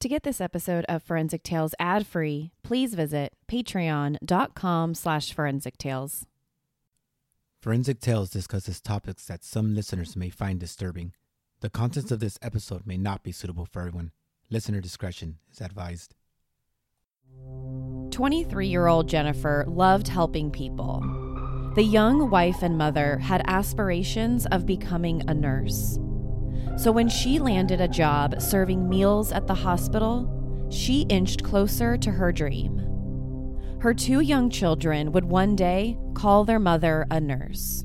To get this episode of Forensic Tales ad-free, please visit patreon.com slash forensic tales. Forensic Tales discusses topics that some listeners may find disturbing. The contents of this episode may not be suitable for everyone. Listener discretion is advised. 23 year old Jennifer loved helping people. The young wife and mother had aspirations of becoming a nurse. So when she landed a job serving meals at the hospital, she inched closer to her dream. Her two young children would one day call their mother a nurse.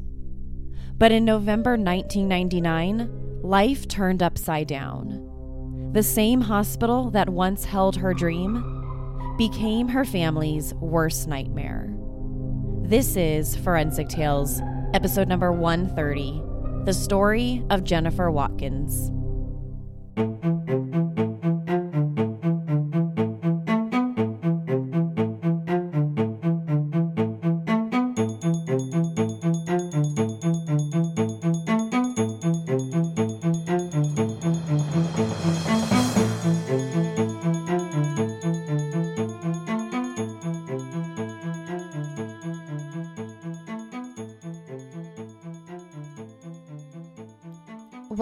But in November 1999, life turned upside down. The same hospital that once held her dream became her family's worst nightmare. This is Forensic Tales, episode number 130 The Story of Jennifer Watkins.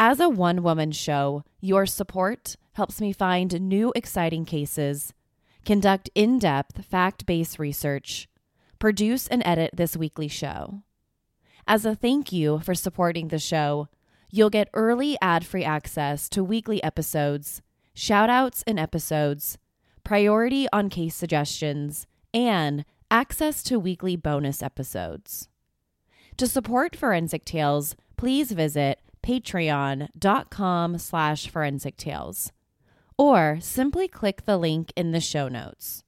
As a one woman show, your support helps me find new exciting cases, conduct in depth fact based research, produce and edit this weekly show. As a thank you for supporting the show, you'll get early ad free access to weekly episodes, shout outs in episodes, priority on case suggestions, and access to weekly bonus episodes. To support Forensic Tales, please visit patreon.com slash forensic tales or simply click the link in the show notes.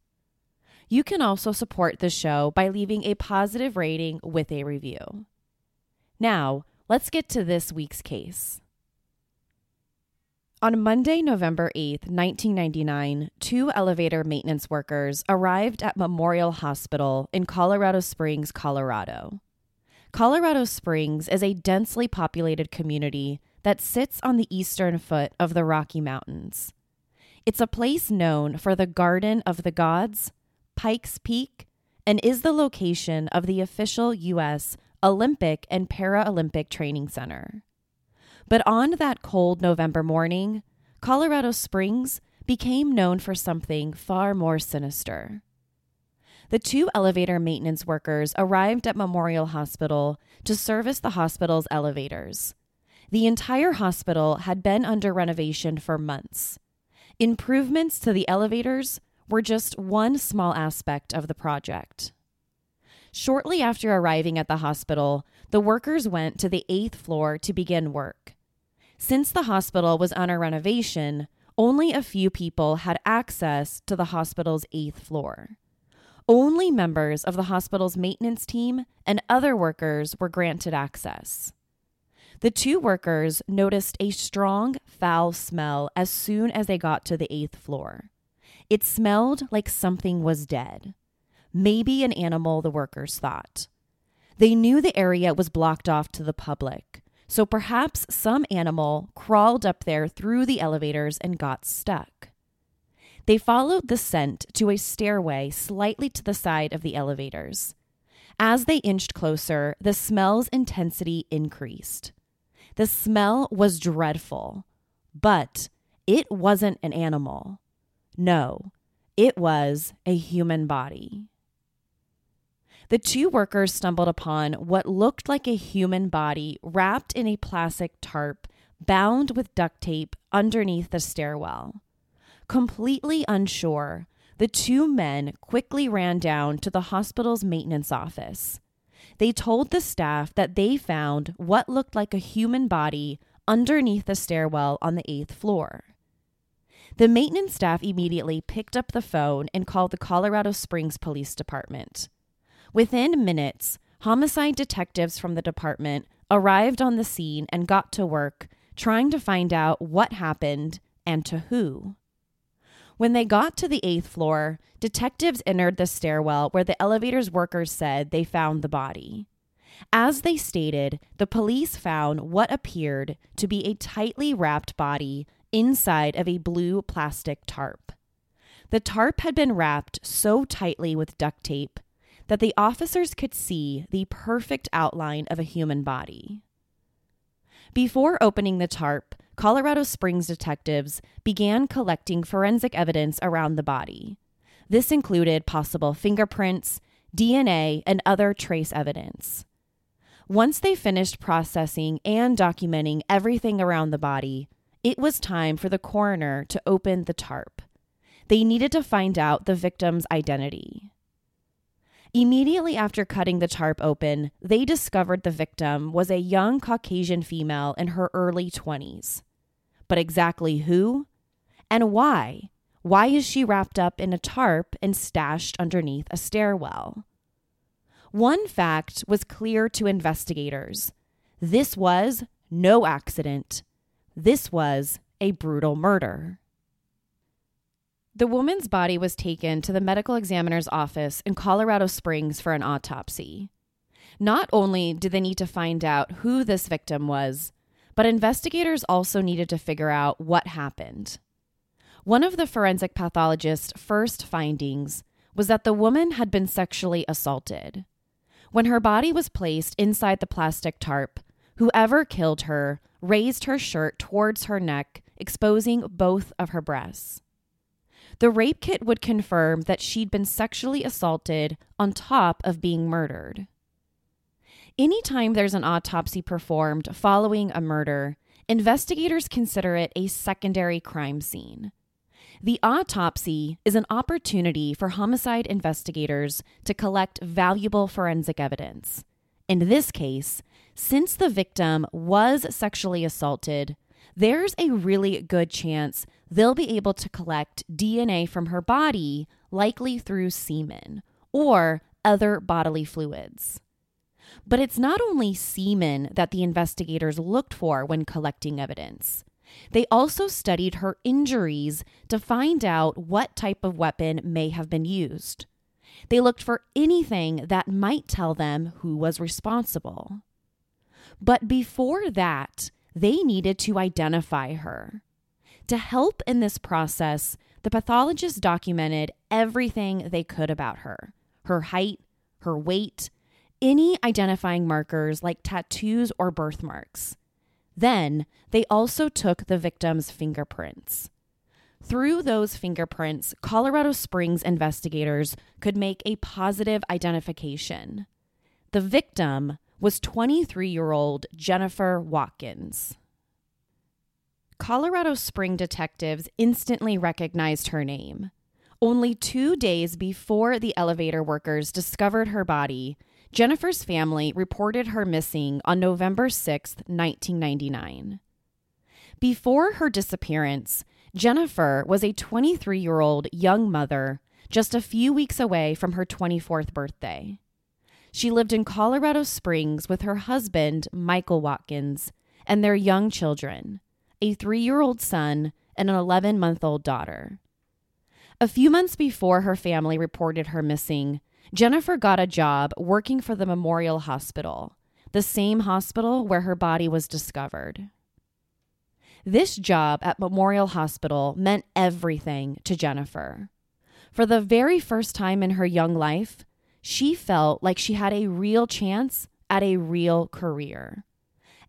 You can also support the show by leaving a positive rating with a review. Now, let's get to this week's case. On Monday, November 8th, 1999, two elevator maintenance workers arrived at Memorial Hospital in Colorado Springs, Colorado. Colorado Springs is a densely populated community that sits on the eastern foot of the Rocky Mountains. It's a place known for the Garden of the Gods, Pikes Peak, and is the location of the official U.S. Olympic and Paralympic Training Center. But on that cold November morning, Colorado Springs became known for something far more sinister. The two elevator maintenance workers arrived at Memorial Hospital to service the hospital's elevators. The entire hospital had been under renovation for months. Improvements to the elevators were just one small aspect of the project. Shortly after arriving at the hospital, the workers went to the eighth floor to begin work. Since the hospital was under renovation, only a few people had access to the hospital's eighth floor. Only members of the hospital's maintenance team and other workers were granted access. The two workers noticed a strong, foul smell as soon as they got to the eighth floor. It smelled like something was dead. Maybe an animal, the workers thought. They knew the area was blocked off to the public, so perhaps some animal crawled up there through the elevators and got stuck. They followed the scent to a stairway slightly to the side of the elevators. As they inched closer, the smell's intensity increased. The smell was dreadful, but it wasn't an animal. No, it was a human body. The two workers stumbled upon what looked like a human body wrapped in a plastic tarp bound with duct tape underneath the stairwell. Completely unsure, the two men quickly ran down to the hospital's maintenance office. They told the staff that they found what looked like a human body underneath the stairwell on the eighth floor. The maintenance staff immediately picked up the phone and called the Colorado Springs Police Department. Within minutes, homicide detectives from the department arrived on the scene and got to work trying to find out what happened and to who. When they got to the eighth floor, detectives entered the stairwell where the elevator's workers said they found the body. As they stated, the police found what appeared to be a tightly wrapped body inside of a blue plastic tarp. The tarp had been wrapped so tightly with duct tape that the officers could see the perfect outline of a human body. Before opening the tarp, Colorado Springs detectives began collecting forensic evidence around the body. This included possible fingerprints, DNA, and other trace evidence. Once they finished processing and documenting everything around the body, it was time for the coroner to open the tarp. They needed to find out the victim's identity. Immediately after cutting the tarp open, they discovered the victim was a young Caucasian female in her early 20s. But exactly who and why? Why is she wrapped up in a tarp and stashed underneath a stairwell? One fact was clear to investigators this was no accident. This was a brutal murder. The woman's body was taken to the medical examiner's office in Colorado Springs for an autopsy. Not only did they need to find out who this victim was, but investigators also needed to figure out what happened. One of the forensic pathologist's first findings was that the woman had been sexually assaulted. When her body was placed inside the plastic tarp, whoever killed her raised her shirt towards her neck, exposing both of her breasts. The rape kit would confirm that she'd been sexually assaulted on top of being murdered. Anytime there's an autopsy performed following a murder, investigators consider it a secondary crime scene. The autopsy is an opportunity for homicide investigators to collect valuable forensic evidence. In this case, since the victim was sexually assaulted, there's a really good chance they'll be able to collect DNA from her body, likely through semen or other bodily fluids. But it's not only semen that the investigators looked for when collecting evidence. They also studied her injuries to find out what type of weapon may have been used. They looked for anything that might tell them who was responsible. But before that, they needed to identify her. To help in this process, the pathologists documented everything they could about her her height, her weight, any identifying markers like tattoos or birthmarks. Then they also took the victim's fingerprints. Through those fingerprints, Colorado Springs investigators could make a positive identification. The victim was 23 year old Jennifer Watkins. Colorado Spring detectives instantly recognized her name. Only two days before the elevator workers discovered her body, Jennifer's family reported her missing on November 6, 1999. Before her disappearance, Jennifer was a 23 year old young mother just a few weeks away from her 24th birthday. She lived in Colorado Springs with her husband, Michael Watkins, and their young children a three year old son and an 11 month old daughter. A few months before her family reported her missing, Jennifer got a job working for the Memorial Hospital, the same hospital where her body was discovered. This job at Memorial Hospital meant everything to Jennifer. For the very first time in her young life, she felt like she had a real chance at a real career,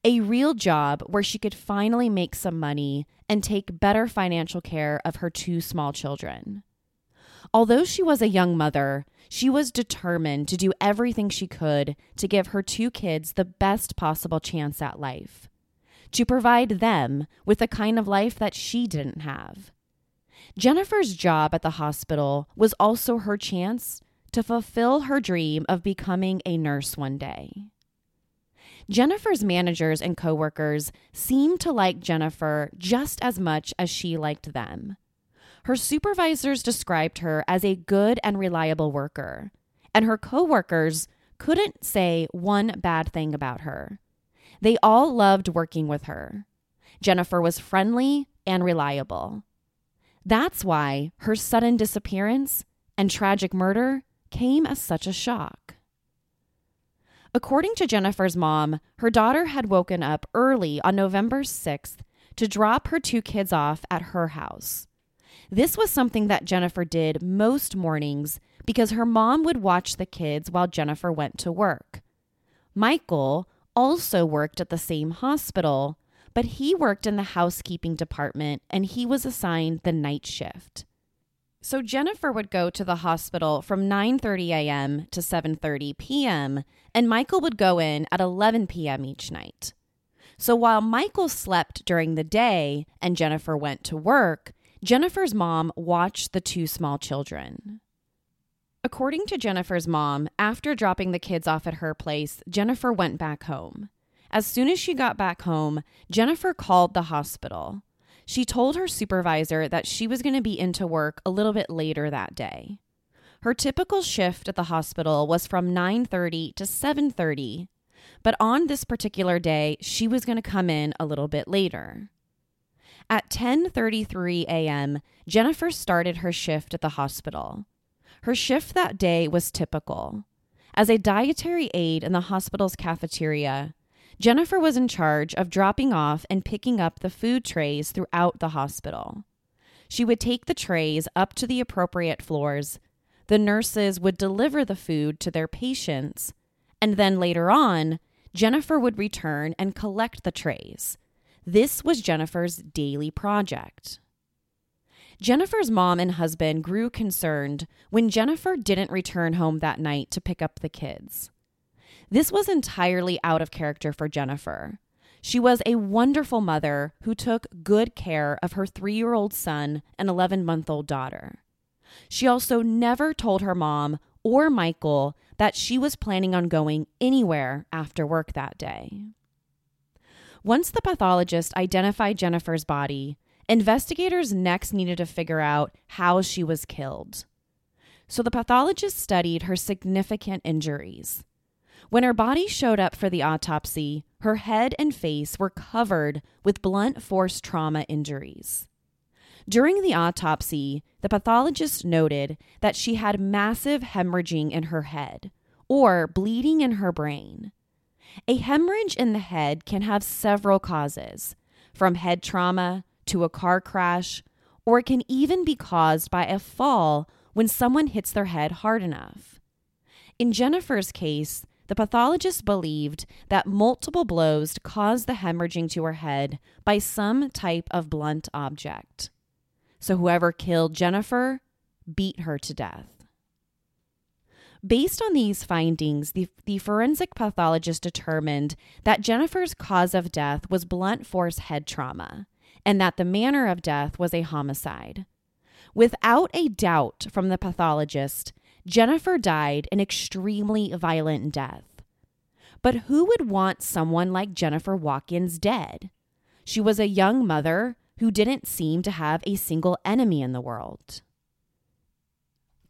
a real job where she could finally make some money and take better financial care of her two small children. Although she was a young mother, she was determined to do everything she could to give her two kids the best possible chance at life, to provide them with the kind of life that she didn't have. Jennifer's job at the hospital was also her chance to fulfill her dream of becoming a nurse one day. Jennifer's managers and coworkers seemed to like Jennifer just as much as she liked them. Her supervisors described her as a good and reliable worker, and her coworkers couldn't say one bad thing about her. They all loved working with her. Jennifer was friendly and reliable. That's why her sudden disappearance and tragic murder came as such a shock. According to Jennifer's mom, her daughter had woken up early on November 6th to drop her two kids off at her house. This was something that Jennifer did most mornings because her mom would watch the kids while Jennifer went to work. Michael also worked at the same hospital, but he worked in the housekeeping department and he was assigned the night shift. So Jennifer would go to the hospital from 9:30 a.m. to 7:30 p.m. and Michael would go in at 11 p.m. each night. So while Michael slept during the day and Jennifer went to work, Jennifer's mom watched the two small children. According to Jennifer's mom, after dropping the kids off at her place, Jennifer went back home. As soon as she got back home, Jennifer called the hospital. She told her supervisor that she was going to be into work a little bit later that day. Her typical shift at the hospital was from 9:30 to 7:30, but on this particular day, she was going to come in a little bit later. At 10:33 a.m., Jennifer started her shift at the hospital. Her shift that day was typical. As a dietary aide in the hospital's cafeteria, Jennifer was in charge of dropping off and picking up the food trays throughout the hospital. She would take the trays up to the appropriate floors. The nurses would deliver the food to their patients, and then later on, Jennifer would return and collect the trays. This was Jennifer's daily project. Jennifer's mom and husband grew concerned when Jennifer didn't return home that night to pick up the kids. This was entirely out of character for Jennifer. She was a wonderful mother who took good care of her three year old son and 11 month old daughter. She also never told her mom or Michael that she was planning on going anywhere after work that day. Once the pathologist identified Jennifer's body, investigators next needed to figure out how she was killed. So the pathologist studied her significant injuries. When her body showed up for the autopsy, her head and face were covered with blunt force trauma injuries. During the autopsy, the pathologist noted that she had massive hemorrhaging in her head or bleeding in her brain. A hemorrhage in the head can have several causes, from head trauma to a car crash, or it can even be caused by a fall when someone hits their head hard enough. In Jennifer's case, the pathologist believed that multiple blows caused the hemorrhaging to her head by some type of blunt object. So whoever killed Jennifer beat her to death. Based on these findings, the, the forensic pathologist determined that Jennifer's cause of death was blunt force head trauma and that the manner of death was a homicide. Without a doubt from the pathologist, Jennifer died an extremely violent death. But who would want someone like Jennifer Watkins dead? She was a young mother who didn't seem to have a single enemy in the world.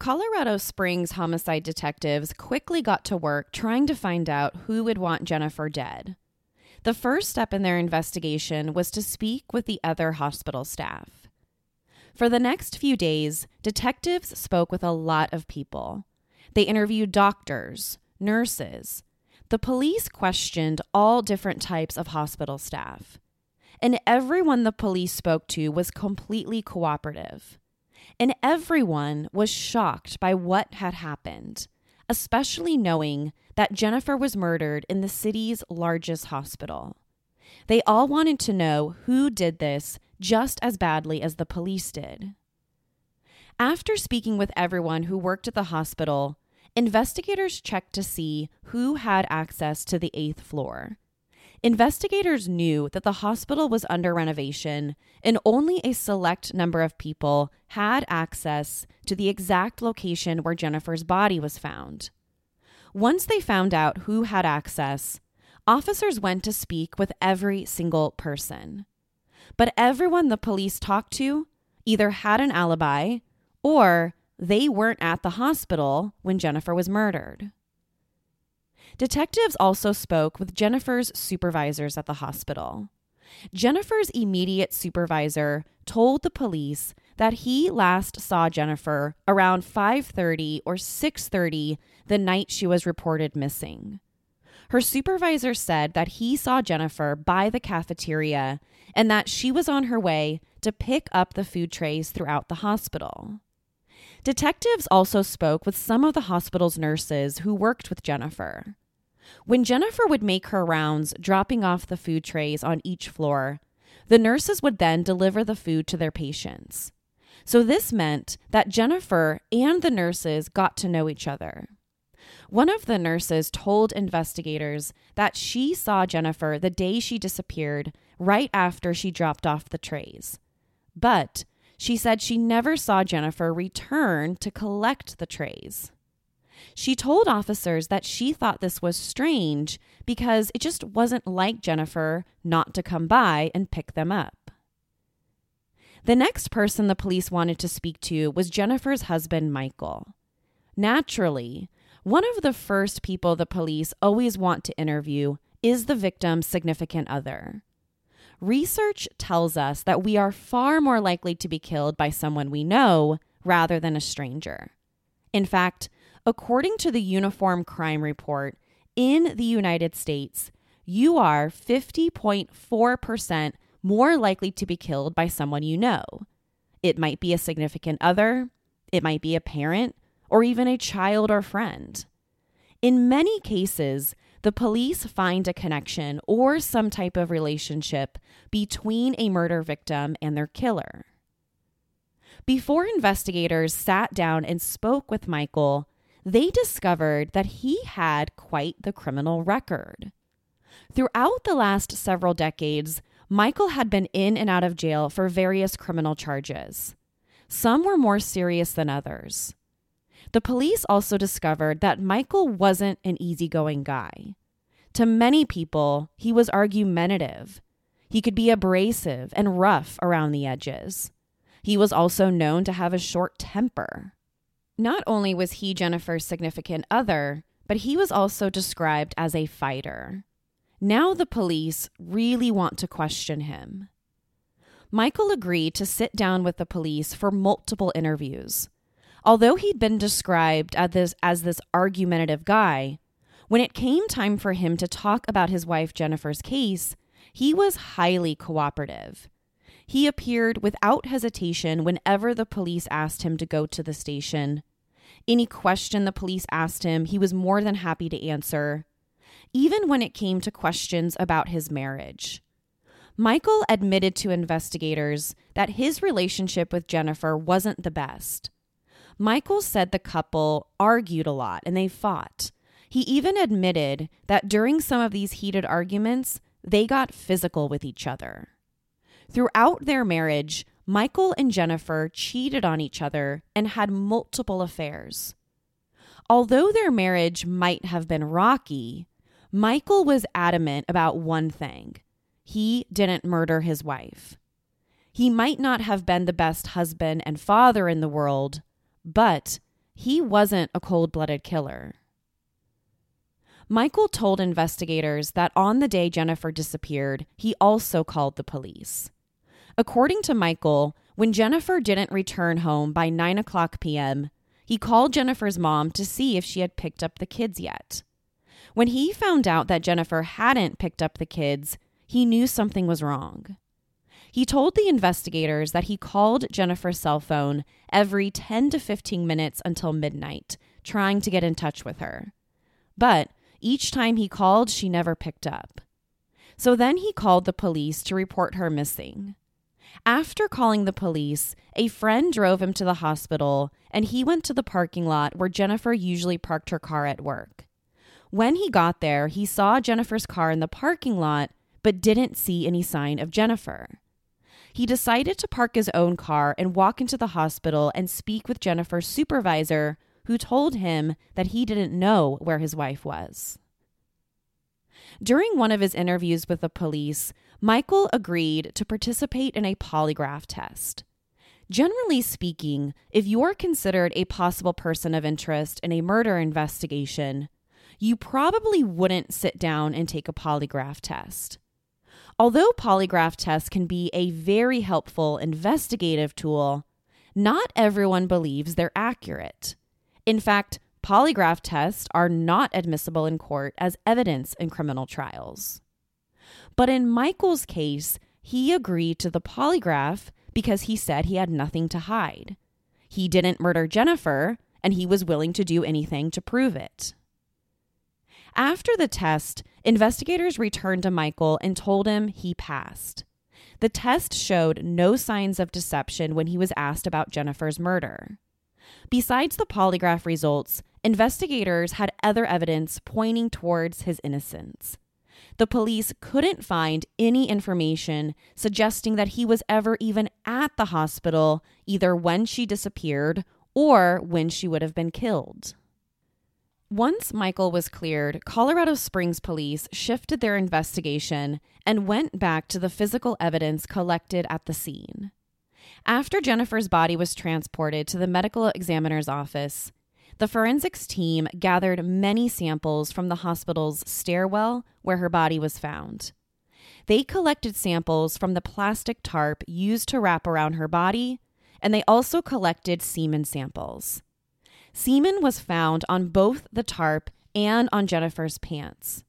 Colorado Springs homicide detectives quickly got to work trying to find out who would want Jennifer dead. The first step in their investigation was to speak with the other hospital staff. For the next few days, detectives spoke with a lot of people. They interviewed doctors, nurses. The police questioned all different types of hospital staff. And everyone the police spoke to was completely cooperative. And everyone was shocked by what had happened, especially knowing that Jennifer was murdered in the city's largest hospital. They all wanted to know who did this just as badly as the police did. After speaking with everyone who worked at the hospital, investigators checked to see who had access to the eighth floor. Investigators knew that the hospital was under renovation and only a select number of people had access to the exact location where Jennifer's body was found. Once they found out who had access, officers went to speak with every single person. But everyone the police talked to either had an alibi or they weren't at the hospital when Jennifer was murdered. Detectives also spoke with Jennifer's supervisors at the hospital. Jennifer's immediate supervisor told the police that he last saw Jennifer around 5:30 or 6:30 the night she was reported missing. Her supervisor said that he saw Jennifer by the cafeteria and that she was on her way to pick up the food trays throughout the hospital. Detectives also spoke with some of the hospital's nurses who worked with Jennifer. When Jennifer would make her rounds, dropping off the food trays on each floor, the nurses would then deliver the food to their patients. So this meant that Jennifer and the nurses got to know each other. One of the nurses told investigators that she saw Jennifer the day she disappeared, right after she dropped off the trays. But she said she never saw Jennifer return to collect the trays. She told officers that she thought this was strange because it just wasn't like Jennifer not to come by and pick them up. The next person the police wanted to speak to was Jennifer's husband, Michael. Naturally, one of the first people the police always want to interview is the victim's significant other. Research tells us that we are far more likely to be killed by someone we know rather than a stranger. In fact, according to the Uniform Crime Report, in the United States, you are 50.4% more likely to be killed by someone you know. It might be a significant other, it might be a parent, or even a child or friend. In many cases, the police find a connection or some type of relationship between a murder victim and their killer. Before investigators sat down and spoke with Michael, they discovered that he had quite the criminal record. Throughout the last several decades, Michael had been in and out of jail for various criminal charges. Some were more serious than others. The police also discovered that Michael wasn't an easygoing guy. To many people, he was argumentative. He could be abrasive and rough around the edges. He was also known to have a short temper. Not only was he Jennifer's significant other, but he was also described as a fighter. Now the police really want to question him. Michael agreed to sit down with the police for multiple interviews. Although he'd been described as this, as this argumentative guy, when it came time for him to talk about his wife Jennifer's case, he was highly cooperative. He appeared without hesitation whenever the police asked him to go to the station. Any question the police asked him, he was more than happy to answer, even when it came to questions about his marriage. Michael admitted to investigators that his relationship with Jennifer wasn't the best. Michael said the couple argued a lot and they fought. He even admitted that during some of these heated arguments, they got physical with each other. Throughout their marriage, Michael and Jennifer cheated on each other and had multiple affairs. Although their marriage might have been rocky, Michael was adamant about one thing he didn't murder his wife. He might not have been the best husband and father in the world, but he wasn't a cold blooded killer. Michael told investigators that on the day Jennifer disappeared, he also called the police. According to Michael, when Jennifer didn't return home by 9 o'clock p.m., he called Jennifer's mom to see if she had picked up the kids yet. When he found out that Jennifer hadn't picked up the kids, he knew something was wrong. He told the investigators that he called Jennifer's cell phone every 10 to 15 minutes until midnight, trying to get in touch with her. But each time he called, she never picked up. So then he called the police to report her missing. After calling the police, a friend drove him to the hospital and he went to the parking lot where Jennifer usually parked her car at work. When he got there, he saw Jennifer's car in the parking lot but didn't see any sign of Jennifer he decided to park his own car and walk into the hospital and speak with Jennifer's supervisor, who told him that he didn't know where his wife was. During one of his interviews with the police, Michael agreed to participate in a polygraph test. Generally speaking, if you're considered a possible person of interest in a murder investigation, you probably wouldn't sit down and take a polygraph test. Although polygraph tests can be a very helpful investigative tool, not everyone believes they're accurate. In fact, polygraph tests are not admissible in court as evidence in criminal trials. But in Michael's case, he agreed to the polygraph because he said he had nothing to hide. He didn't murder Jennifer, and he was willing to do anything to prove it. After the test, investigators returned to Michael and told him he passed. The test showed no signs of deception when he was asked about Jennifer's murder. Besides the polygraph results, investigators had other evidence pointing towards his innocence. The police couldn't find any information suggesting that he was ever even at the hospital, either when she disappeared or when she would have been killed. Once Michael was cleared, Colorado Springs police shifted their investigation and went back to the physical evidence collected at the scene. After Jennifer's body was transported to the medical examiner's office, the forensics team gathered many samples from the hospital's stairwell where her body was found. They collected samples from the plastic tarp used to wrap around her body, and they also collected semen samples. Semen was found on both the tarp and on Jennifer's pants.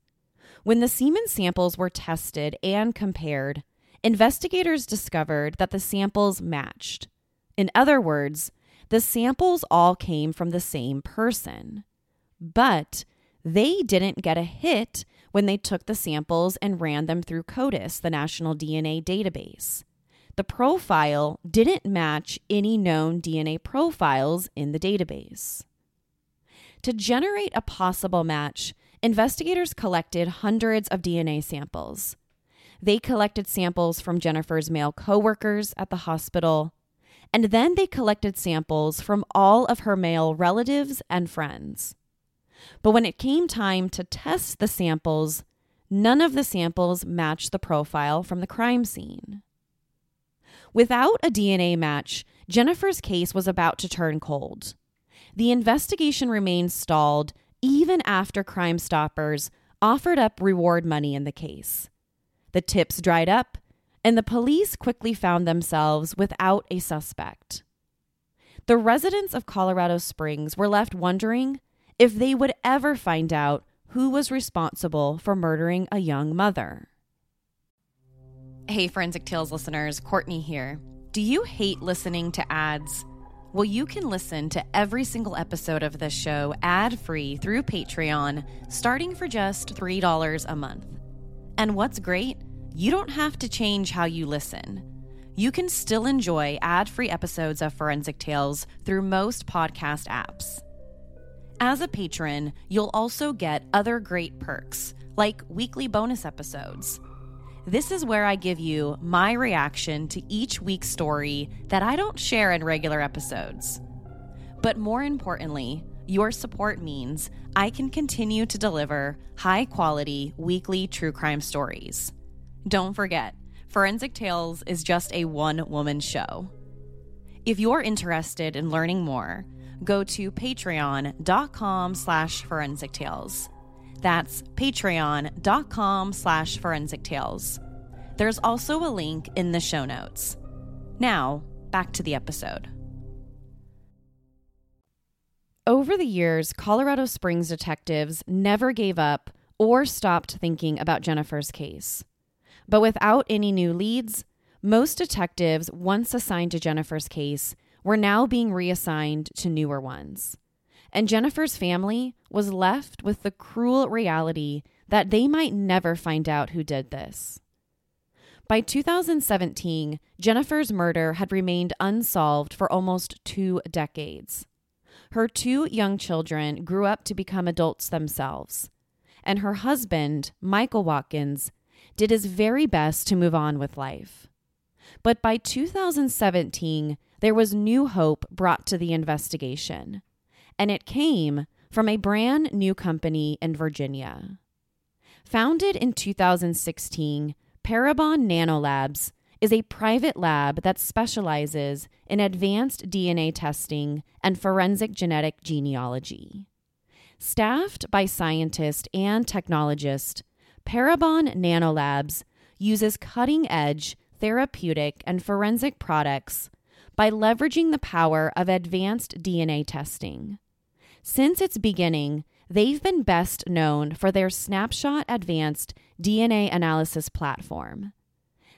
When the semen samples were tested and compared, investigators discovered that the samples matched. In other words, the samples all came from the same person. But they didn't get a hit when they took the samples and ran them through CODIS, the National DNA Database. The profile didn't match any known DNA profiles in the database. To generate a possible match, investigators collected hundreds of DNA samples. They collected samples from Jennifer's male coworkers at the hospital, and then they collected samples from all of her male relatives and friends. But when it came time to test the samples, none of the samples matched the profile from the crime scene. Without a DNA match, Jennifer's case was about to turn cold. The investigation remained stalled even after Crime Stoppers offered up reward money in the case. The tips dried up, and the police quickly found themselves without a suspect. The residents of Colorado Springs were left wondering if they would ever find out who was responsible for murdering a young mother. Hey, Forensic Tales listeners, Courtney here. Do you hate listening to ads? Well, you can listen to every single episode of this show ad free through Patreon, starting for just $3 a month. And what's great? You don't have to change how you listen. You can still enjoy ad free episodes of Forensic Tales through most podcast apps. As a patron, you'll also get other great perks, like weekly bonus episodes this is where I give you my reaction to each week's story that I don't share in regular episodes. But more importantly, your support means I can continue to deliver high quality weekly true crime stories. Don't forget, Forensic Tales is just a one woman show. If you're interested in learning more, go to patreon.com slash forensic tales. That's patreon.com slash forensic tales. There's also a link in the show notes. Now, back to the episode. Over the years, Colorado Springs detectives never gave up or stopped thinking about Jennifer's case. But without any new leads, most detectives once assigned to Jennifer's case were now being reassigned to newer ones and Jennifer's family was left with the cruel reality that they might never find out who did this. By 2017, Jennifer's murder had remained unsolved for almost two decades. Her two young children grew up to become adults themselves, and her husband, Michael Watkins, did his very best to move on with life. But by 2017, there was new hope brought to the investigation and it came from a brand new company in Virginia. Founded in 2016, Parabon Nanolabs is a private lab that specializes in advanced DNA testing and forensic genetic genealogy. Staffed by scientist and technologist, Parabon Nanolabs uses cutting edge therapeutic and forensic products by leveraging the power of advanced DNA testing. Since its beginning, they've been best known for their Snapshot Advanced DNA Analysis platform.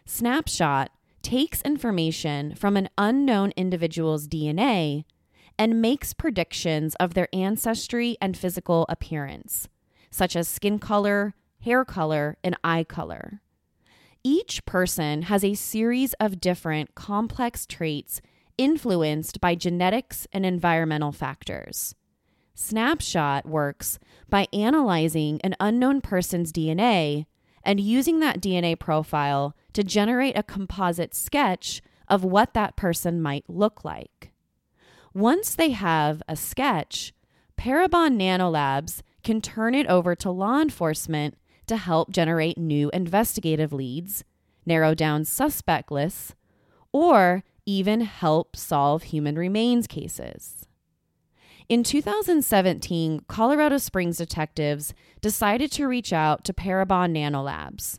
Snapshot takes information from an unknown individual's DNA and makes predictions of their ancestry and physical appearance, such as skin color, hair color, and eye color. Each person has a series of different complex traits influenced by genetics and environmental factors. Snapshot works by analyzing an unknown person's DNA and using that DNA profile to generate a composite sketch of what that person might look like. Once they have a sketch, Parabon Nanolabs can turn it over to law enforcement to help generate new investigative leads, narrow down suspect lists, or even help solve human remains cases. In 2017, Colorado Springs detectives decided to reach out to Parabon Nanolabs.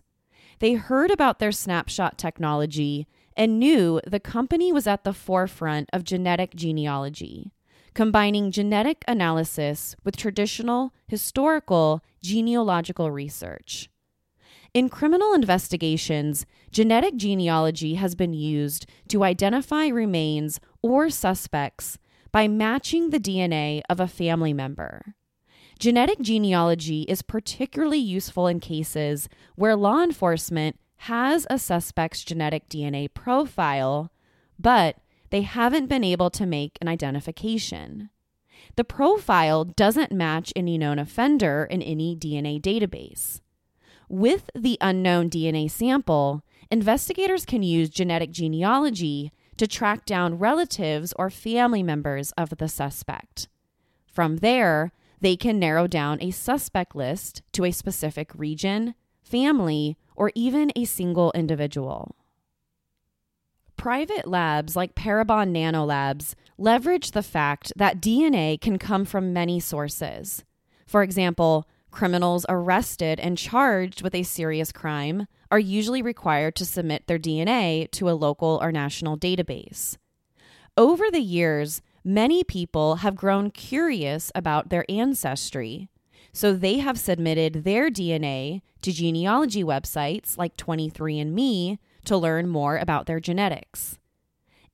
They heard about their snapshot technology and knew the company was at the forefront of genetic genealogy, combining genetic analysis with traditional, historical, genealogical research. In criminal investigations, genetic genealogy has been used to identify remains or suspects by matching the DNA of a family member. Genetic genealogy is particularly useful in cases where law enforcement has a suspect's genetic DNA profile, but they haven't been able to make an identification. The profile doesn't match any known offender in any DNA database. With the unknown DNA sample, investigators can use genetic genealogy to track down relatives or family members of the suspect. From there, they can narrow down a suspect list to a specific region, family, or even a single individual. Private labs like Parabon Nanolabs leverage the fact that DNA can come from many sources. For example, criminals arrested and charged with a serious crime are usually required to submit their DNA to a local or national database. Over the years, many people have grown curious about their ancestry, so they have submitted their DNA to genealogy websites like 23andMe to learn more about their genetics.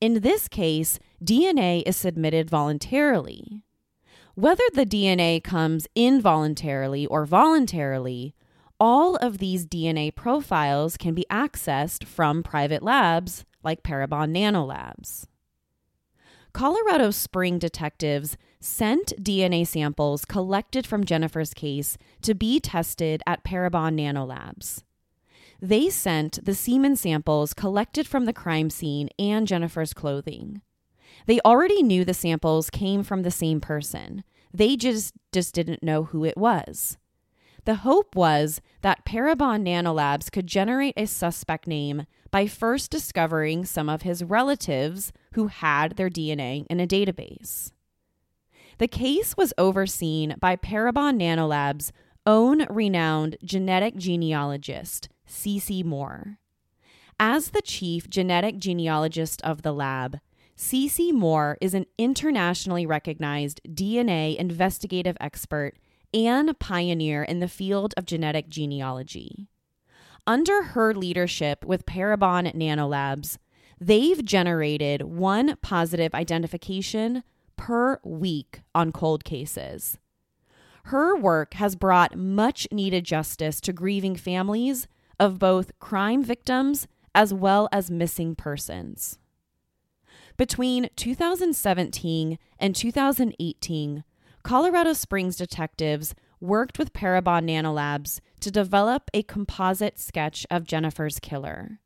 In this case, DNA is submitted voluntarily. Whether the DNA comes involuntarily or voluntarily, all of these DNA profiles can be accessed from private labs like Parabon Nanolabs. Colorado Spring detectives sent DNA samples collected from Jennifer's case to be tested at Parabon Nanolabs. They sent the semen samples collected from the crime scene and Jennifer's clothing. They already knew the samples came from the same person. They just, just didn't know who it was. The hope was that Parabon Nanolabs could generate a suspect name by first discovering some of his relatives who had their DNA in a database. The case was overseen by Parabon Nanolabs' own renowned genetic genealogist, CeCe Moore. As the chief genetic genealogist of the lab, CeCe Moore is an internationally recognized DNA investigative expert and pioneer in the field of genetic genealogy. Under her leadership with Parabon Nanolabs, they've generated one positive identification per week on cold cases. Her work has brought much needed justice to grieving families of both crime victims as well as missing persons. Between 2017 and 2018, Colorado Springs detectives worked with Parabon Nanolabs to develop a composite sketch of Jennifer's killer.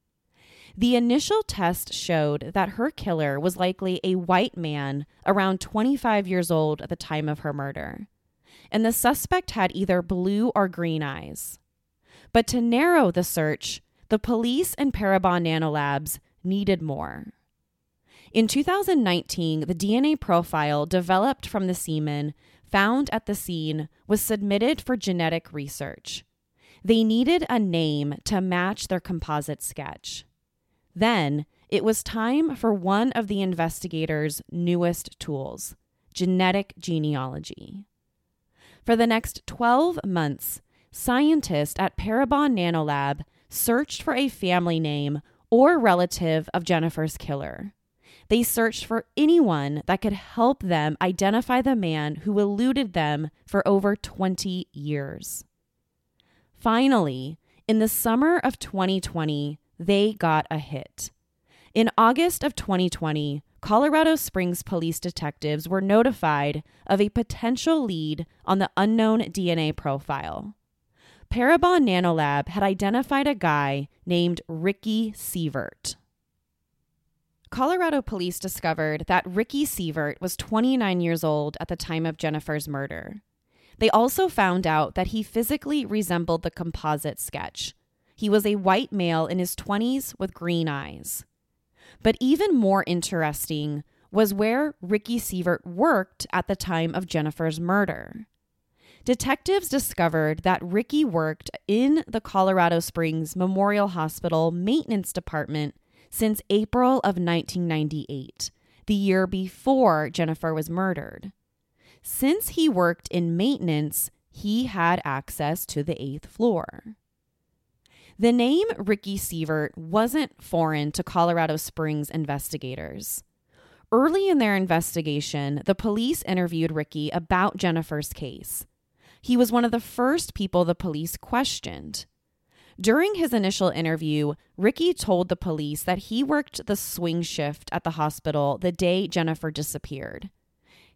The initial test showed that her killer was likely a white man around 25 years old at the time of her murder, and the suspect had either blue or green eyes. But to narrow the search, the police and Parabon Nanolabs needed more. In 2019, the DNA profile developed from the semen found at the scene was submitted for genetic research. They needed a name to match their composite sketch. Then it was time for one of the investigators' newest tools genetic genealogy. For the next 12 months, scientists at Parabon Nanolab searched for a family name or relative of Jennifer's killer. They searched for anyone that could help them identify the man who eluded them for over 20 years. Finally, in the summer of 2020, they got a hit. In August of 2020, Colorado Springs police detectives were notified of a potential lead on the unknown DNA profile. Parabon Nanolab had identified a guy named Ricky Severt. Colorado police discovered that Ricky Severt was 29 years old at the time of Jennifer's murder. They also found out that he physically resembled the composite sketch. He was a white male in his 20s with green eyes. But even more interesting was where Ricky Severt worked at the time of Jennifer's murder. Detectives discovered that Ricky worked in the Colorado Springs Memorial Hospital maintenance department since April of 1998, the year before Jennifer was murdered. Since he worked in maintenance, he had access to the eighth floor. The name Ricky Severt wasn't foreign to Colorado Springs investigators. Early in their investigation, the police interviewed Ricky about Jennifer's case. He was one of the first people the police questioned. During his initial interview, Ricky told the police that he worked the swing shift at the hospital the day Jennifer disappeared.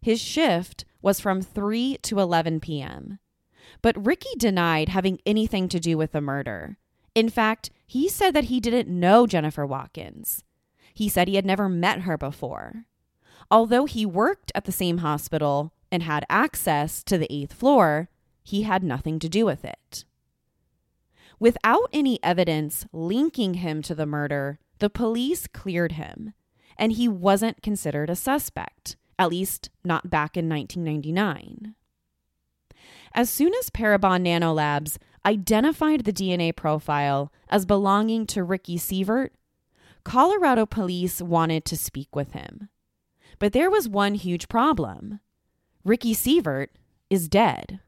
His shift was from 3 to 11 p.m. But Ricky denied having anything to do with the murder. In fact, he said that he didn't know Jennifer Watkins. He said he had never met her before. Although he worked at the same hospital and had access to the eighth floor, he had nothing to do with it. Without any evidence linking him to the murder, the police cleared him, and he wasn't considered a suspect at least not back in 1999. As soon as Parabon Nanolabs identified the DNA profile as belonging to Ricky Severt, Colorado police wanted to speak with him. But there was one huge problem Ricky Severt is dead.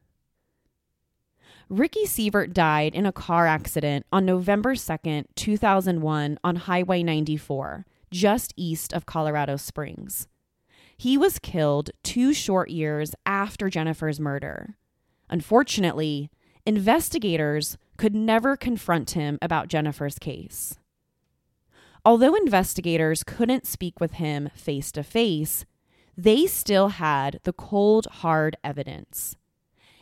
Ricky Severt died in a car accident on November 2nd, 2001, on Highway 94, just east of Colorado Springs. He was killed two short years after Jennifer's murder. Unfortunately, investigators could never confront him about Jennifer's case. Although investigators couldn't speak with him face to face, they still had the cold, hard evidence.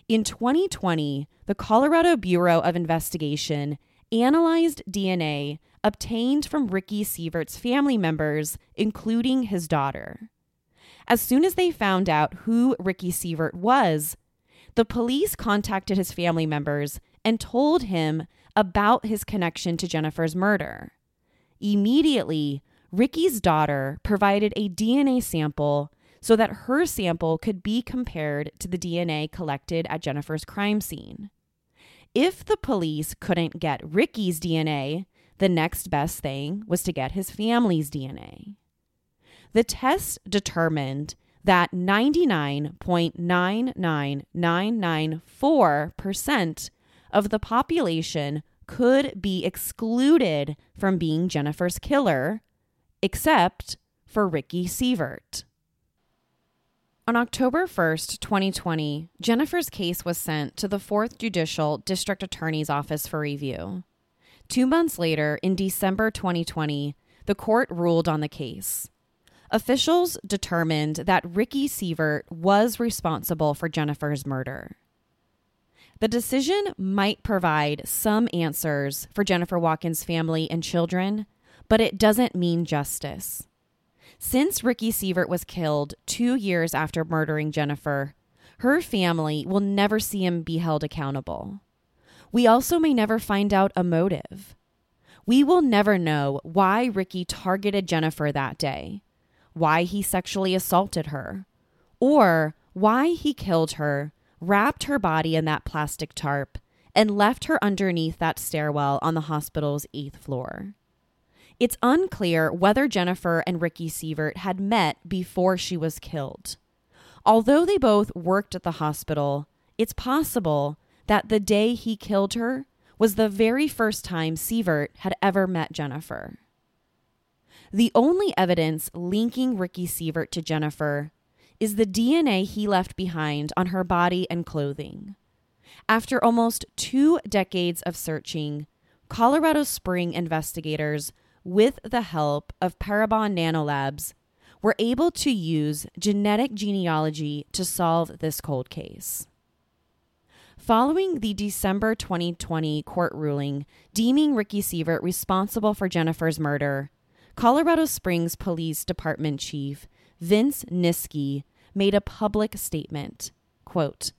In 2020, the Colorado Bureau of Investigation analyzed DNA obtained from Ricky Severt's family members, including his daughter. As soon as they found out who Ricky Severt was, the police contacted his family members and told him about his connection to Jennifer's murder. Immediately, Ricky's daughter provided a DNA sample so that her sample could be compared to the DNA collected at Jennifer's crime scene. If the police couldn't get Ricky's DNA, the next best thing was to get his family's DNA. The test determined that 99.99994% of the population could be excluded from being Jennifer's killer, except for Ricky Severt. On October 1st, 2020, Jennifer's case was sent to the 4th Judicial District Attorney's Office for review. Two months later, in December 2020, the court ruled on the case. Officials determined that Ricky Severt was responsible for Jennifer's murder. The decision might provide some answers for Jennifer Watkins' family and children, but it doesn't mean justice. Since Ricky Severt was killed two years after murdering Jennifer, her family will never see him be held accountable. We also may never find out a motive. We will never know why Ricky targeted Jennifer that day, why he sexually assaulted her, or why he killed her, wrapped her body in that plastic tarp, and left her underneath that stairwell on the hospital's eighth floor. It's unclear whether Jennifer and Ricky Severt had met before she was killed. Although they both worked at the hospital, it's possible that the day he killed her was the very first time Severt had ever met Jennifer. The only evidence linking Ricky Severt to Jennifer is the DNA he left behind on her body and clothing. After almost two decades of searching, Colorado Spring investigators, with the help of Parabon Nanolabs, were able to use genetic genealogy to solve this cold case. Following the December 2020 court ruling deeming Ricky Severt responsible for Jennifer's murder, Colorado Springs Police Department Chief Vince Niski made a public statement. Quote,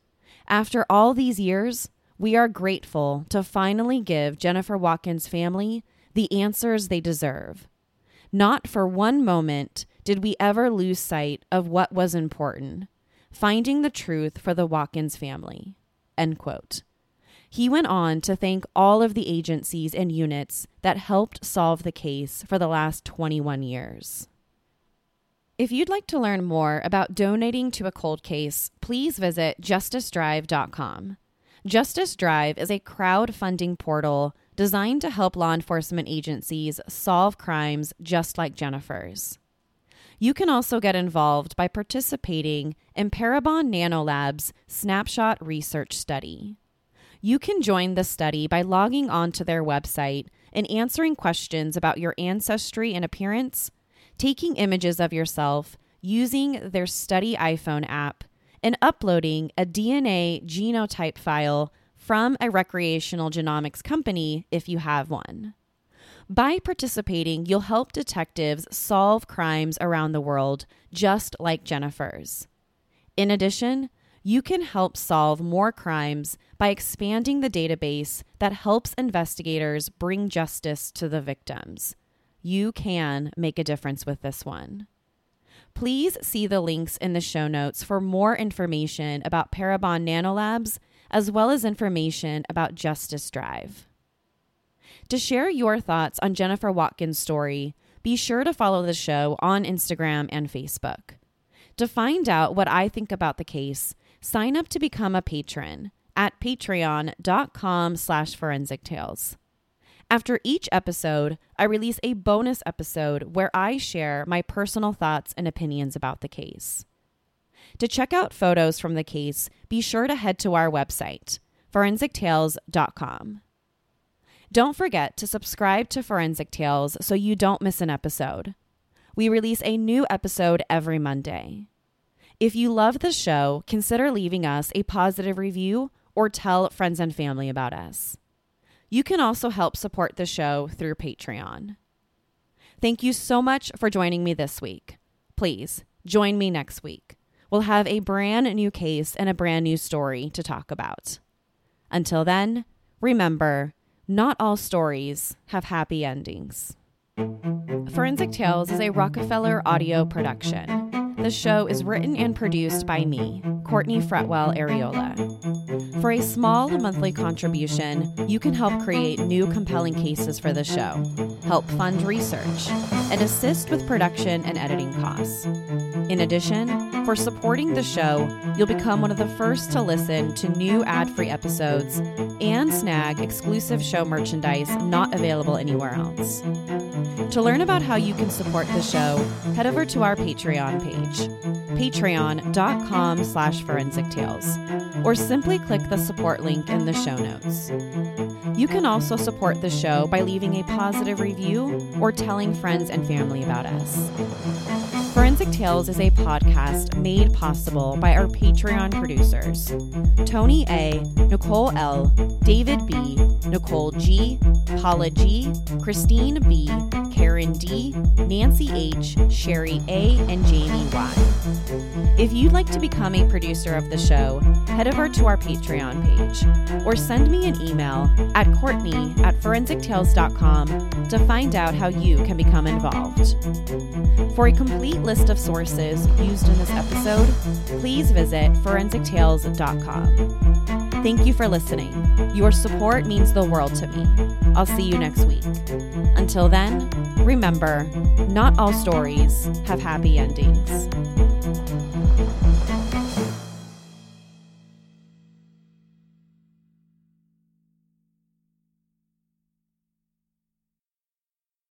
After all these years, we are grateful to finally give Jennifer Watkins' family the answers they deserve. Not for one moment did we ever lose sight of what was important finding the truth for the Watkins family. End quote. He went on to thank all of the agencies and units that helped solve the case for the last 21 years. If you'd like to learn more about donating to a cold case, please visit justicedrive.com. Justice Drive is a crowdfunding portal designed to help law enforcement agencies solve crimes just like Jennifer's. You can also get involved by participating in Parabon Nanolab's Snapshot Research Study. You can join the study by logging onto their website and answering questions about your ancestry and appearance, taking images of yourself using their study iPhone app, and uploading a DNA genotype file from a recreational genomics company if you have one. By participating, you'll help detectives solve crimes around the world, just like Jennifer's. In addition, you can help solve more crimes by expanding the database that helps investigators bring justice to the victims. You can make a difference with this one. Please see the links in the show notes for more information about Parabon Nanolabs, as well as information about Justice Drive. To share your thoughts on Jennifer Watkins' story, be sure to follow the show on Instagram and Facebook. To find out what I think about the case, sign up to become a patron at patreon.com slash forensic tales. After each episode, I release a bonus episode where I share my personal thoughts and opinions about the case. To check out photos from the case, be sure to head to our website, forensictales.com. Don't forget to subscribe to Forensic Tales so you don't miss an episode. We release a new episode every Monday. If you love the show, consider leaving us a positive review or tell friends and family about us. You can also help support the show through Patreon. Thank you so much for joining me this week. Please join me next week. We'll have a brand new case and a brand new story to talk about. Until then, remember, not all stories have happy endings. Forensic Tales is a Rockefeller audio production. The show is written and produced by me, Courtney Fretwell Areola. For a small monthly contribution, you can help create new compelling cases for the show, help fund research, and assist with production and editing costs. In addition, for supporting the show, you'll become one of the first to listen to new ad free episodes and snag exclusive show merchandise not available anywhere else. To learn about how you can support the show, head over to our Patreon patreon.com slash forensic tales, or simply click the support link in the show notes. You can also support the show by leaving a positive review or telling friends and family about us. Forensic Tales is a podcast made possible by our Patreon producers Tony A., Nicole L., David B., Nicole G., Paula G., Christine B., Karen D, Nancy H, Sherry A, and Jamie Y. If you'd like to become a producer of the show, head over to our Patreon page or send me an email at Courtney at forensictales.com to find out how you can become involved. For a complete list of sources used in this episode, please visit forensictales.com. Thank you for listening. Your support means the world to me. I'll see you next week. Until then, remember not all stories have happy endings.